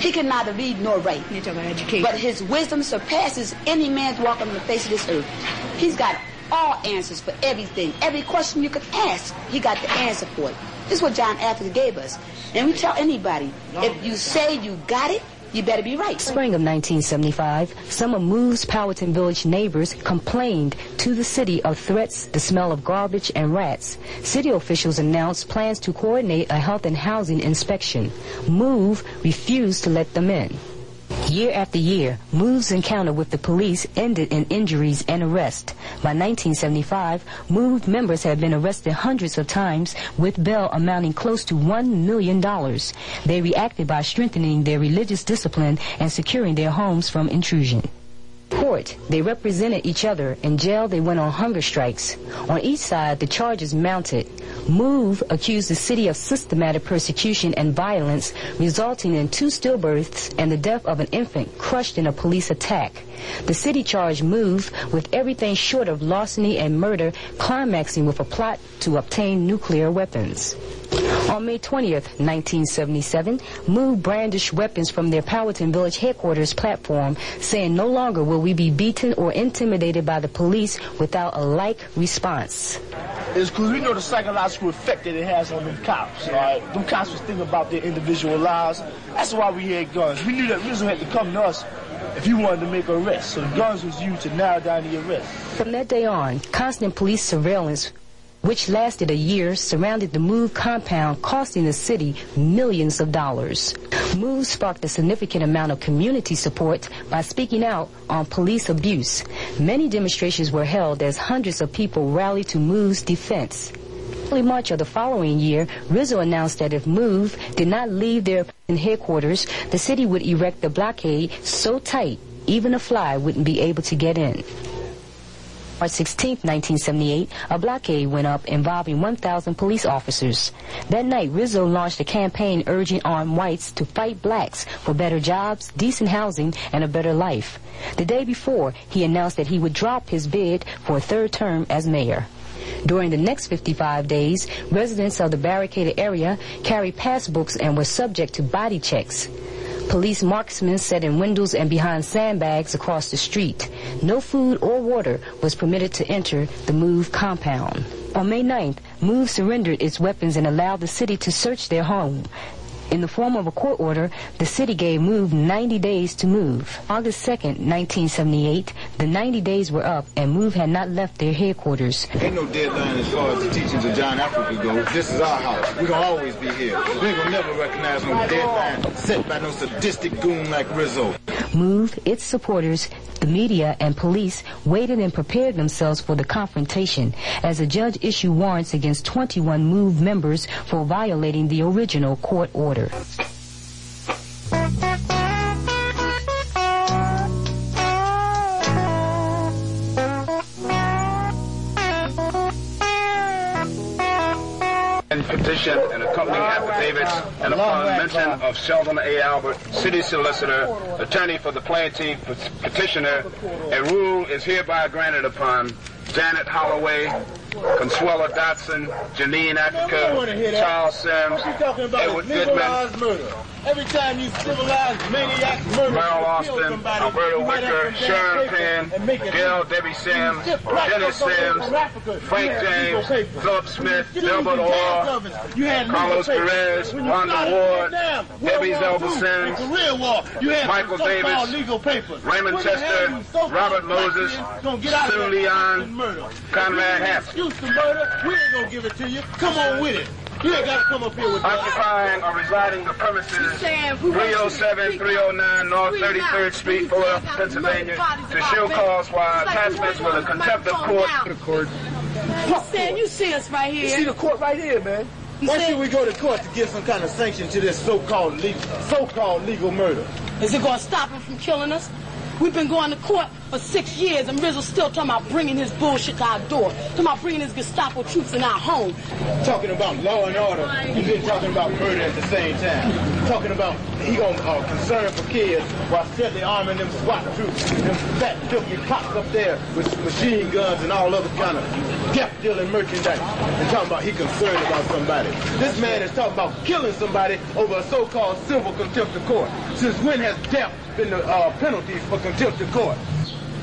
He can neither read nor write. You're talking about education. But his wisdom surpasses any man's walk on the face of this earth. He's got all answers for everything. Every question you could ask, he got the answer for it. This is what John Africa gave us. And we tell anybody, if you say you got it, you better be right. Spring of 1975, some of MOVE's Powelton Village neighbors complained to the city of threats, the smell of garbage, and rats. City officials announced plans to coordinate a health and housing inspection. MOVE refused to let them in. Year after year, MOVE's encounter with the police ended in injuries and arrest. By 1975, MOVE members had been arrested hundreds of times with bail amounting close to $1 million. They reacted by strengthening their religious discipline and securing their homes from intrusion. Court, they represented each other. In jail, they went on hunger strikes. On each side, the charges mounted. MOVE accused the city of systematic persecution and violence, resulting in two stillbirths and the death of an infant crushed in a police attack. The city charged MOVE with everything short of larceny and murder, climaxing with a plot to obtain nuclear weapons. On May 20th, 1977, MOVE brandished weapons from their Powelton Village headquarters platform, saying no longer will we be beaten or intimidated by the police without a like response. It's because we know the psychological effect that it has on them cops. Right? Them cops was thinking about their individual lives. That's why we had guns. We knew that Rizzo had to come to us if he wanted to make arrests. So the guns was used to narrow down the arrest. From that day on, constant police surveillance which lasted a year, surrounded the MOVE compound, costing the city millions of dollars. MOVE sparked a significant amount of community support by speaking out on police abuse. Many demonstrations were held as hundreds of people rallied to MOVE's defense. Early March of the following year, Rizzo announced that if MOVE did not leave their headquarters, the city would erect a blockade so tight even a fly wouldn't be able to get in. March 16, 1978, a blockade went up involving 1,000 police officers. That night, Rizzo launched a campaign urging armed whites to fight blacks for better jobs, decent housing, and a better life. The day before, he announced that he would drop his bid for a third term as mayor. During the next 55 days, residents of the barricaded area carried passbooks and were subject to body checks. Police marksmen sat in windows and behind sandbags across the street. No food or water was permitted to enter the MOVE compound. On May 9th, MOVE surrendered its weapons and allowed the city to search their home. In the form of a court order, the city gave MOVE 90 days to move. August 2nd, 1978, The 90 days were up and MOVE had not left their headquarters. Ain't no deadline as far as the teachings of John Africa go. This is our house. We're gonna always be here. We ain't gonna never recognize no deadline set by no sadistic goon like Rizzo. MOVE, its supporters, the media and police waited and prepared themselves for the confrontation as a judge issued warrants against 21 MOVE members for violating the original court order. Petition and accompanying affidavits and upon mention of Sheldon A. Albert, city solicitor, attorney for the plaintiff, petitioner, a rule is hereby granted upon Janet Holloway, Consuela Dotson, Janine Africa, Charles Sims, Edward Goodman, Every time you civilize maniacs murder, Merle Austin, Alberto Wicker, Sharon Penn, Gail Debbie Sims, Dennis Sims, Frank James, Philip Smith, Delbert Orr, Carlos Perez, Wanda Ward, Debbie Zelba Sims, Michael Davis, Raymond Chester, Robert Moses, Sue Leon, Conrad Hampton. Excuse the murder, we ain't gonna give it to you. Come on with it. You ain't gotta come up here with that. Occupying or residing the premises 307, 309 North 33rd Street, Philadelphia, Pennsylvania, to show cause while attachments with a contempt of court. court. He's saying you see us right here. You see the court right here, man. Why should we go to court to give some kind of sanction to this so-called legal, so-called legal murder? Is it going to stop him from killing us? We've been going to court for six years, and Rizzo's still talking about bringing his bullshit to our door. Talking about bringing his Gestapo troops in our home. Talking about law and order, and been talking about murder at the same time. Talking about he gonna uh, concern for kids while steadily arming them SWAT troops, them fat filthy cops up there with machine guns and all other kind of death dealing merchandise. And talking about he concerned about somebody. This man is talking about killing somebody over a so-called civil contempt of court. Since when has death been the uh, penalty for contempt of court?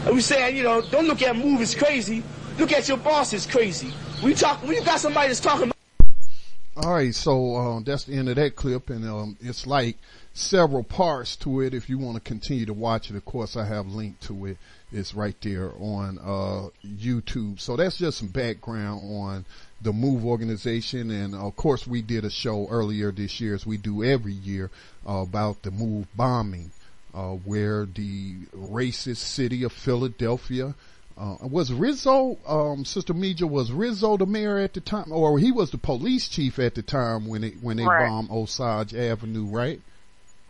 And we saying, you know, don't look at movies crazy. Look at your boss is crazy. We talk you got somebody that's talking about all right, so um, that's the end of that clip, and um, it's like several parts to it. If you want to continue to watch it, of course, I have linked to it. It's right there on uh, YouTube. So that's just some background on the Move organization, and of course, we did a show earlier this year, as we do every year, uh, about the Move bombing, uh, where the racist city of Philadelphia uh, was Rizzo, um, Sister Meja, was Rizzo the mayor at the time, or he was the police chief at the time when it, when they Right. bombed Osage Avenue, right?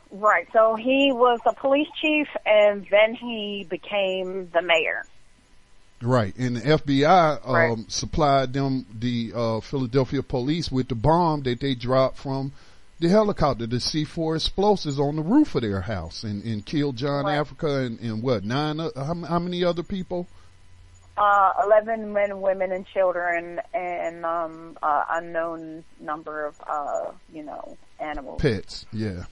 Right. So he was the police chief, and then he became the mayor. Right. And the FBI, um, Right. supplied them, the, uh, Philadelphia police with the bomb that they dropped from the helicopter, the C4 explosives on the roof of their house and, and killed John Africa and, and what, nine, uh, how, how many other people? Uh, 11 men, women, and children, and um, uh, unknown number of, uh, you know, animals. Pets. Yeah.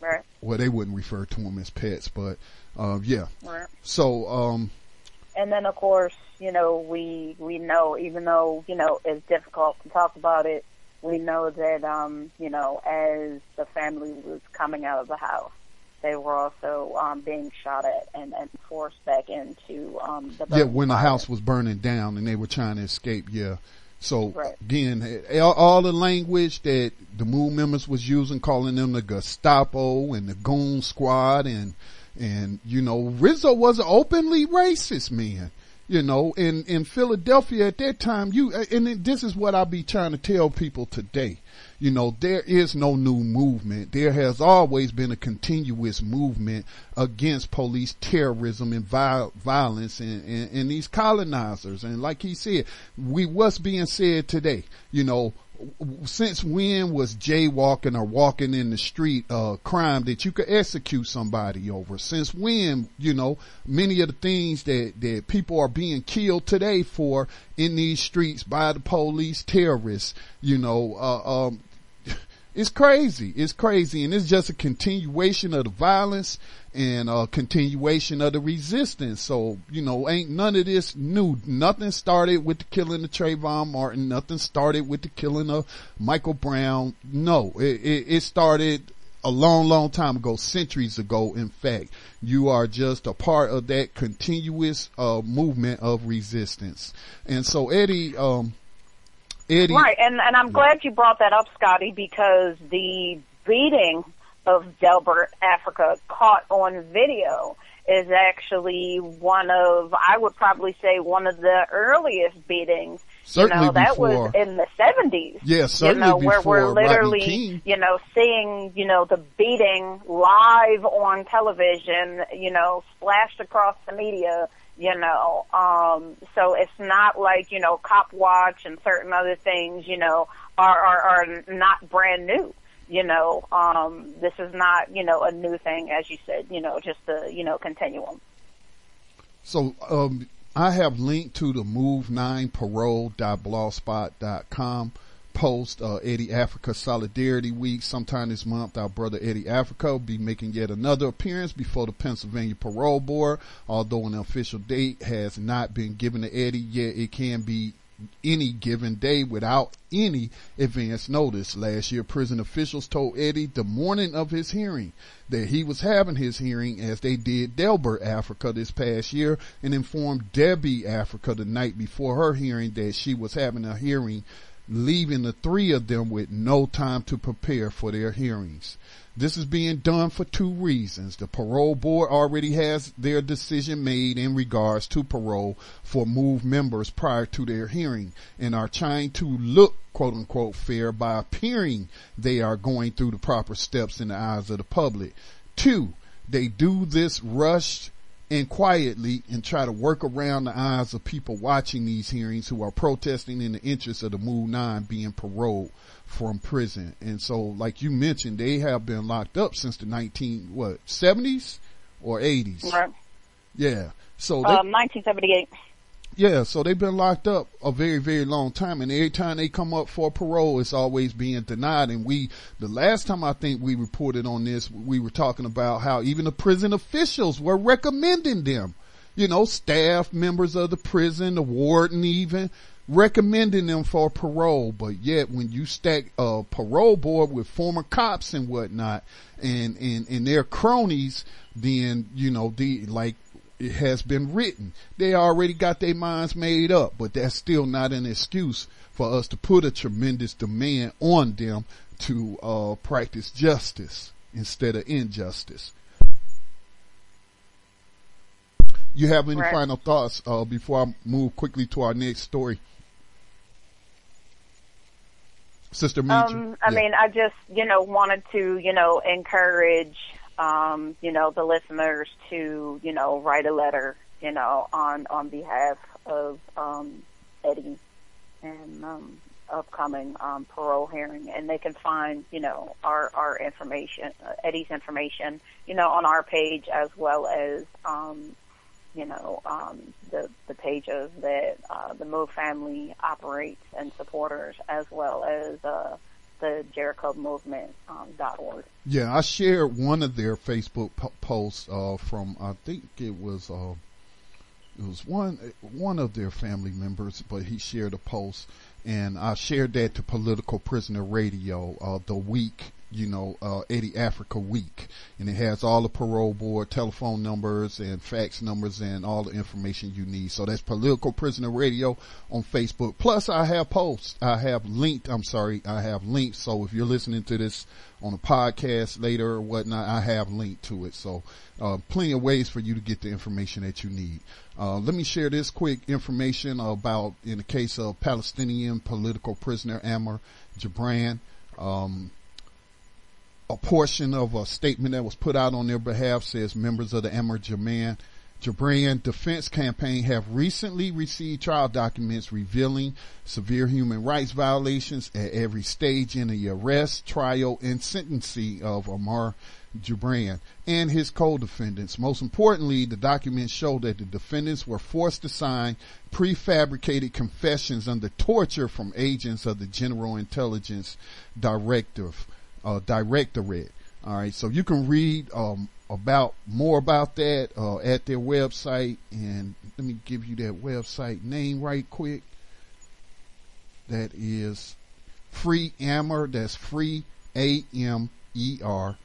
Right. Well, they wouldn't refer to them as pets, but, uh, yeah. Right. So, um, And then, of course, you know, we we know, even though you know it's difficult to talk about it, we know that um, you know, as the family was coming out of the house, they were also um, being shot at and, and forced back into um, the yeah, when the house was burning down and they were trying to escape, yeah. So Right. again, eh, all, all the language that the MOVE members was using, calling them the Gestapo and the Goon Squad, and and you know Rizzo was an openly racist man. You know, in in Philadelphia at that time, you eh, and this is what I be trying to tell people today. You know, there is no new movement. There has always been a continuous movement against police terrorism and viol- violence and, and, and these colonizers. And like he said, we what's being said today, you know, since when was jaywalking or walking in the street a crime that you could execute somebody over? Since when, you know, many of the things that, that people are being killed today for in these streets by the police terrorists, you know, uh, um, <laughs> it's crazy. It's crazy. And it's just a continuation of the violence and a continuation of the resistance. So, you know, ain't none of this new. Nothing started with the killing of Trayvon Martin. Nothing started with the killing of Michael Brown. No, it, it, it started a long, long time ago, centuries ago. In fact, you are just a part of that continuous uh, movement of resistance. And so, Eddie, um, Eddie, right? And and I'm glad you brought that up, Scotty, because the beating of Delbert Africa caught on video is actually one of, I would probably say, one of the earliest beatings. Certainly you know, that before. was in the 70s. Yeah, certainly you know, where we're literally, you know, seeing, you know, the beating live on television, you know, splashed across the media, you know, um, so it's not like, you know, Cop Watch and certain other things, you know, are, are, are not brand new. You know, um, this is not, you know, a new thing, as you said, you know, just the, you know, continuum. So, um, I have linked to the move9parole.blogspot.com post, uh, Eddie Africa Solidarity Week. Sometime this month, our brother Eddie Africa will be making yet another appearance before the Pennsylvania Parole Board. Although an official date has not been given to Eddie yet, it can be any given day without any advance notice. Last year, prison officials told Eddie the morning of his hearing that he was having his hearing as they did Delbert Africa this past year and informed Debbie Africa the night before her hearing that she was having a hearing leaving the three of them with no time to prepare for their hearings. This is being done for two reasons. The parole board already has their decision made in regards to parole for move members prior to their hearing and are trying to look quote unquote fair by appearing they are going through the proper steps in the eyes of the public. Two, they do this rushed and quietly and try to work around the eyes of people watching these hearings who are protesting in the interest of the Move 9 being paroled from prison. And so, like you mentioned, they have been locked up since the 19, what, 70s or 80s? Right. Yeah. So they, Um, 1978. Yeah, so they've been locked up a very, very long time, and every time they come up for parole, it's always being denied. And we, the last time I think we reported on this, we were talking about how even the prison officials were recommending them. You know, staff members of the prison, the warden even, recommending them for parole. But yet when you stack a parole board with former cops and whatnot, and, and, and their cronies, then, you know, the, like, it has been written. They already got their minds made up, but that's still not an excuse for us to put a tremendous demand on them to uh, practice justice instead of injustice. You have any Right. final thoughts uh, before I move quickly to our next story? Sister. Um, I Yeah. mean, I just, you know, wanted to, you know, encourage, um, you know, the listeners to, you know, write a letter, you know, on, on behalf of, um, Eddie and, um, upcoming, um, parole hearing. And they can find, you know, our, our information, uh, Eddie's information, you know, on our page as well as, um, you know, um, the, the pages that, uh, the Move family operates and supporters as well as, uh, the um. Yeah, I shared one of their Facebook po- posts uh, from I think it was uh, it was one one of their family members, but he shared a post, and I shared that to Political Prisoner Radio uh, the week you know uh, Eddie Africa week, and it has all the parole board telephone numbers and fax numbers and all the information you need. So that's Political Prisoner Radio on Facebook. Plus, I have posts. I have linked. I'm sorry, I have links. So if you're listening to this on a podcast later or whatnot, I have linked to it. So, uh, plenty of ways for you to get the information that you need. Uh, let me share this quick information about, in the case of Palestinian political prisoner Amer Jubran, um, a portion of a statement that was put out on their behalf says members of the Amer Jubran Jubran Defense Campaign have recently received trial documents revealing severe human rights violations at every stage in the arrest, trial, and sentencing of Amer Jubran and his co-defendants. Most importantly, the documents show that the defendants were forced to sign prefabricated confessions under torture from agents of the General Intelligence Directive, uh, Directorate. All right, so you can read um, about more about that uh, at their website, and let me give you that website name right quick. That is free Amer. That's free A M E R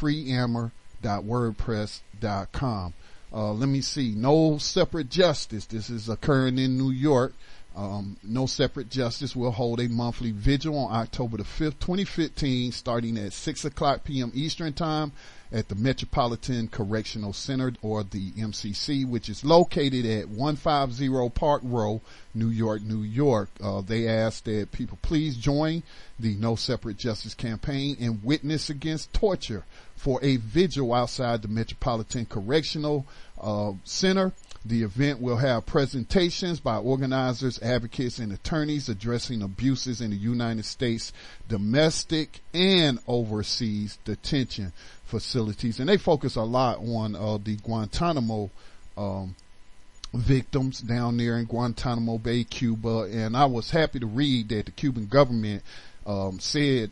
freeamer.wordpress.com. Uh, let me see. No separate justice. This is occurring in New York. Um, no separate justice will hold a monthly vigil on October the 5th, 2015, starting at 6 o'clock p.m. Eastern time at the Metropolitan Correctional Center or the MCC, which is located at 150 Park Row, New York, New York. Uh, they ask that people please join the No Separate Justice campaign and witness against torture for a vigil outside the Metropolitan Correctional uh, Center the event will have presentations by organizers, advocates, and attorneys addressing abuses in the United States domestic and overseas detention facilities. And they focus a lot on uh, the Guantanamo um, victims down there in Guantanamo Bay, Cuba. And I was happy to read that the Cuban government um, said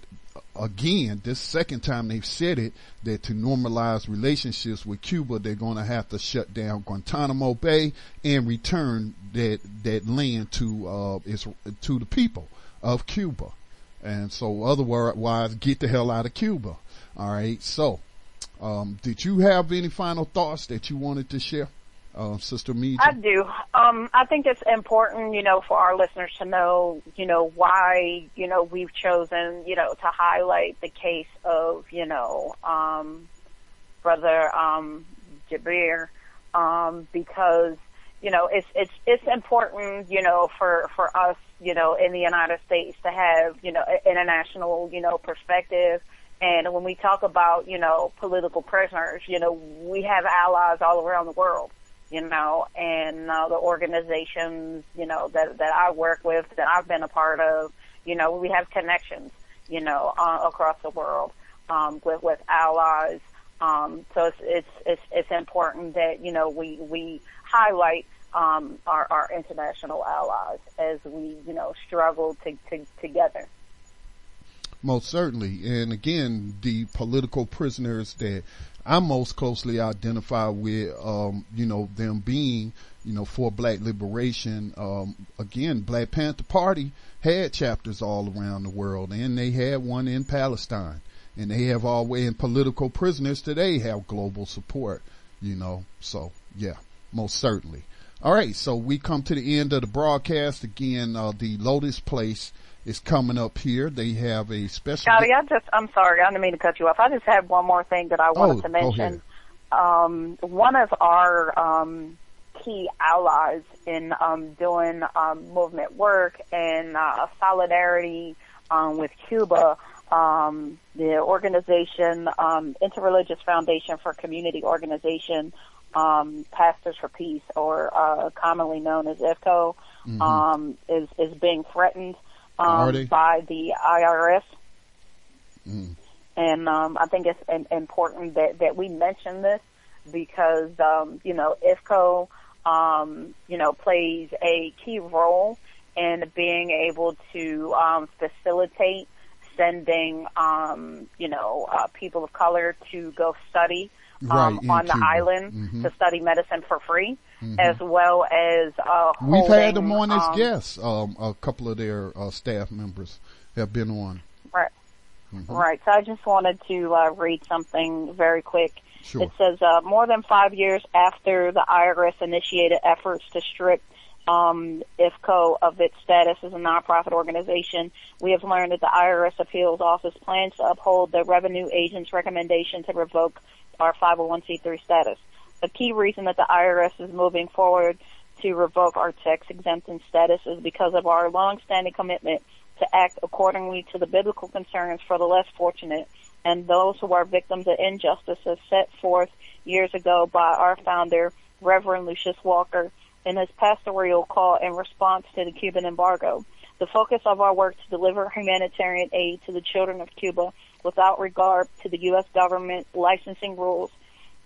again, this second time they've said it, that to normalize relationships with Cuba, they're going to have to shut down Guantanamo Bay and return that, that land to, uh, its, to the people of Cuba. And so otherwise, get the hell out of Cuba. All right. So, um, did you have any final thoughts that you wanted to share? Uh, Sister Mead? I do. Um, I think it's important, you know, for our listeners to know, you know, why, you know, we've chosen, you know, to highlight the case of, you know, um, Brother um, Jabir, um, because, you know, it's it's it's important, you know, for for us, you know, in the United States to have, you know, an international, you know, perspective. And when we talk about, you know, political prisoners, you know, we have allies all around the world you know, and uh, the organizations, you know, that that I work with, that I've been a part of, you know, we have connections, you know, uh, across the world um, with with allies. Um, so it's, it's it's it's important that you know we we highlight um, our our international allies as we you know struggle to, to together. Most certainly, and again, the political prisoners that I'm most closely identify with, um, you know, them being, you know, for black liberation. Um, again, Black Panther Party had chapters all around the world and they had one in Palestine and they have always, and political prisoners today have global support, you know, so yeah, most certainly. All right. So we come to the end of the broadcast again, uh, the Lotus Place is coming up here. They have a special. Scotty, I just, I'm sorry, I didn't mean to cut you off. I just have one more thing that I wanted oh, to mention. Um, one of our um, key allies in um, doing um, movement work and uh, solidarity um, with Cuba, um, the organization um, Interreligious Foundation for Community Organization, um, Pastors for Peace, or uh, commonly known as IFCO, Mm-hmm. um, is is being threatened um, by the IRS. Mm. And um, I think it's in, important that, that we mention this because, um, you know, IFCO, um, you know, plays a key role in being able to um, facilitate sending, um, you know, uh, people of color to go study um, Right, on the island Mhm. to study medicine for free, Mhm. as well as uh, We've had them on as um, guests. Um, a couple of their uh, staff members have been on. Right. Mhm. Right. So I just wanted to uh, read something very quick. Sure. It says, uh, more than five years after the IRS initiated efforts to strip um, IFCO of its status as a nonprofit organization, we have learned that the IRS Appeals Office plans to uphold the revenue agent's recommendation to revoke our 501c3 status. A key reason that the IRS is moving forward to revoke our tax exempt status is because of our long-standing commitment to act accordingly to the biblical concerns for the less fortunate and those who are victims of injustices set forth years ago by our founder, Reverend Lucius Walker, in his pastoral call in response to the Cuban embargo. The focus of our work to deliver humanitarian aid to the children of Cuba without regard to the U.S. government licensing rules,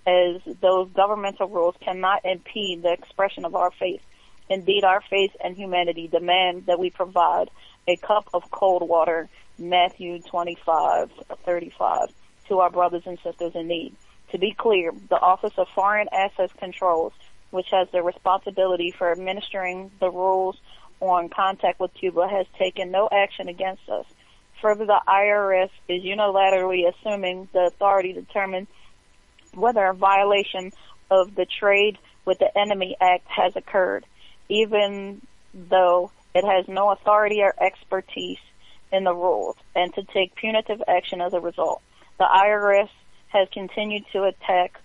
as those governmental rules cannot impede the expression of our faith. Indeed, our faith and humanity demand that we provide a cup of cold water, Matthew 25:35, to our brothers and sisters in need. To be clear, the Office of Foreign Assets Controls, which has the responsibility for administering the rules on contact with Cuba, has taken no action against us. Further, the IRS is unilaterally assuming the authority to determine whether a violation of the Trade with the Enemy Act has occurred, even though it has no authority or expertise in the rules, and to take punitive action as a result. The IRS has continued to attack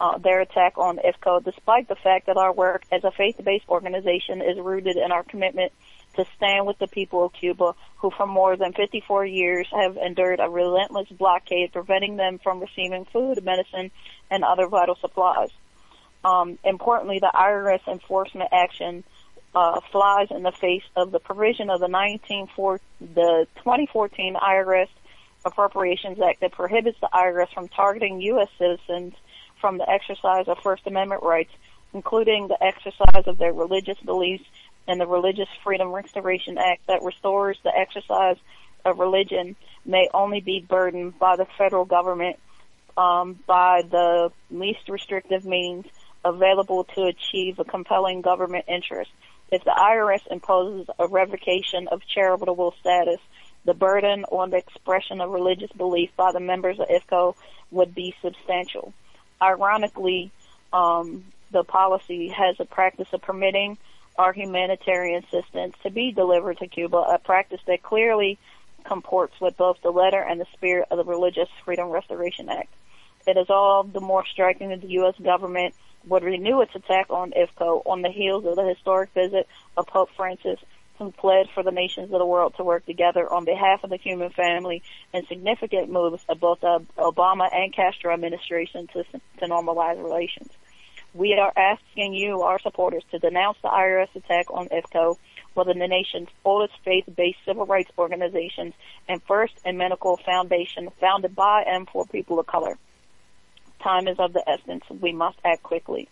uh, their attack on IFCO, despite the fact that our work as a faith-based organization is rooted in our commitment to stand with the people of Cuba, who for more than 54 years have endured a relentless blockade, preventing them from receiving food, medicine, and other vital supplies. Um, importantly, the IRS enforcement action uh, flies in the face of the provision of the 19 the 2014 IRS Appropriations Act that prohibits the IRS from targeting U.S. citizens from the exercise of First Amendment rights, including the exercise of their religious beliefs and the Religious Freedom Restoration Act that restores the exercise of religion may only be burdened by the federal government um, by the least restrictive means available to achieve a compelling government interest. If the IRS imposes a revocation of charitable status, the burden on the expression of religious belief by the members of IFCO would be substantial. Ironically, um, the policy has a practice of permitting our humanitarian assistance to be delivered to Cuba, a practice that clearly comports with both the letter and the spirit of the Religious Freedom Restoration Act. It is all the more striking that the U.S. government would renew its attack on IFCO on the heels of the historic visit of Pope Francis, who pled for the nations of the world to work together on behalf of the human family and significant moves of both the Obama and Castro administration to, to normalize relations. We are asking you, our supporters, to denounce the IRS attack on IFCO, one of the nation's oldest faith-based civil rights organizations and first ecumenical foundation founded by and for people of color. Time is of the essence. We must act quickly.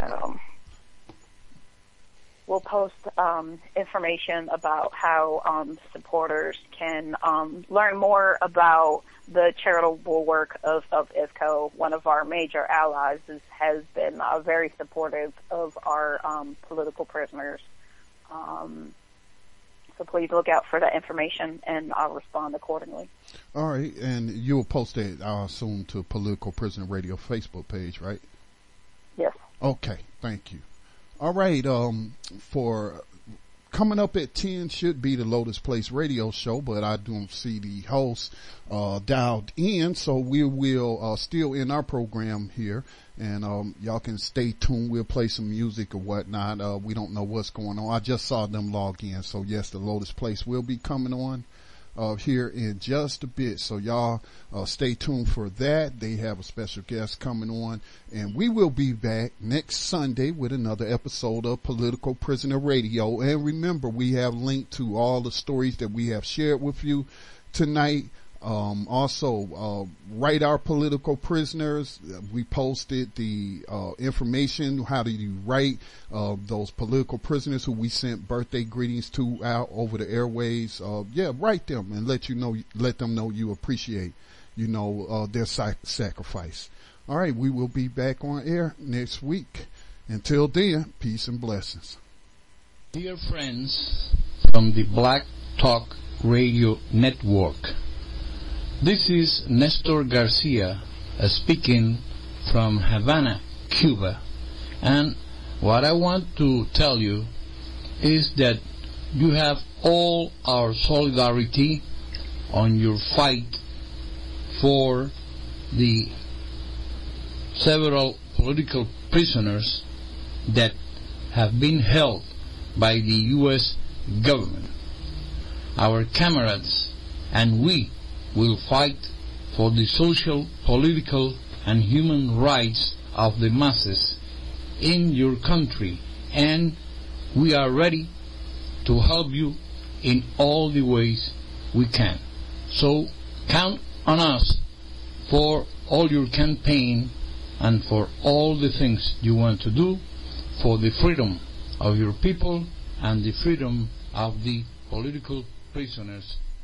Um, we'll post um, information about how um, supporters can um, learn more about the charitable work of, of IFCO. One of our major allies is, has been uh, very supportive of our um, political prisoners. Um, so please look out for that information and I'll respond accordingly. All right. And you'll post it, I assume, to Political Prisoner Radio Facebook page, right? Yes. Okay. Thank you. All right. Um, for coming up at 10 should be the Lotus Place radio show, but I don't see the host, uh, dialed in. So we will, uh, still in our program here and, um, y'all can stay tuned. We'll play some music or whatnot. Uh, we don't know what's going on. I just saw them log in. So yes, the Lotus Place will be coming on uh, here in just a bit. So y'all uh, stay tuned for that. They have a special guest coming on, and we will be back next Sunday with another episode of Political Prisoner Radio. And remember, we have linked to all the stories that we have shared with you tonight um, also, uh, write our political prisoners. We posted the uh, information. How do you write uh, those political prisoners who we sent birthday greetings to out over the airways? Uh, yeah, write them and let you know, let them know you appreciate, you know, uh, their sac- sacrifice. All right, we will be back on air next week. Until then, peace and blessings. Dear friends from the Black Talk Radio Network. This is Nestor Garcia uh, speaking from Havana, Cuba. And what I want to tell you is that you have all our solidarity on your fight for the several political prisoners that have been held by the U.S. government. Our comrades and we will fight for the social, political, and human rights of the masses in your country, and we are ready to help you in all the ways we can. So count on us for all your campaign and for all the things you want to do for the freedom of your people and the freedom of the political prisoners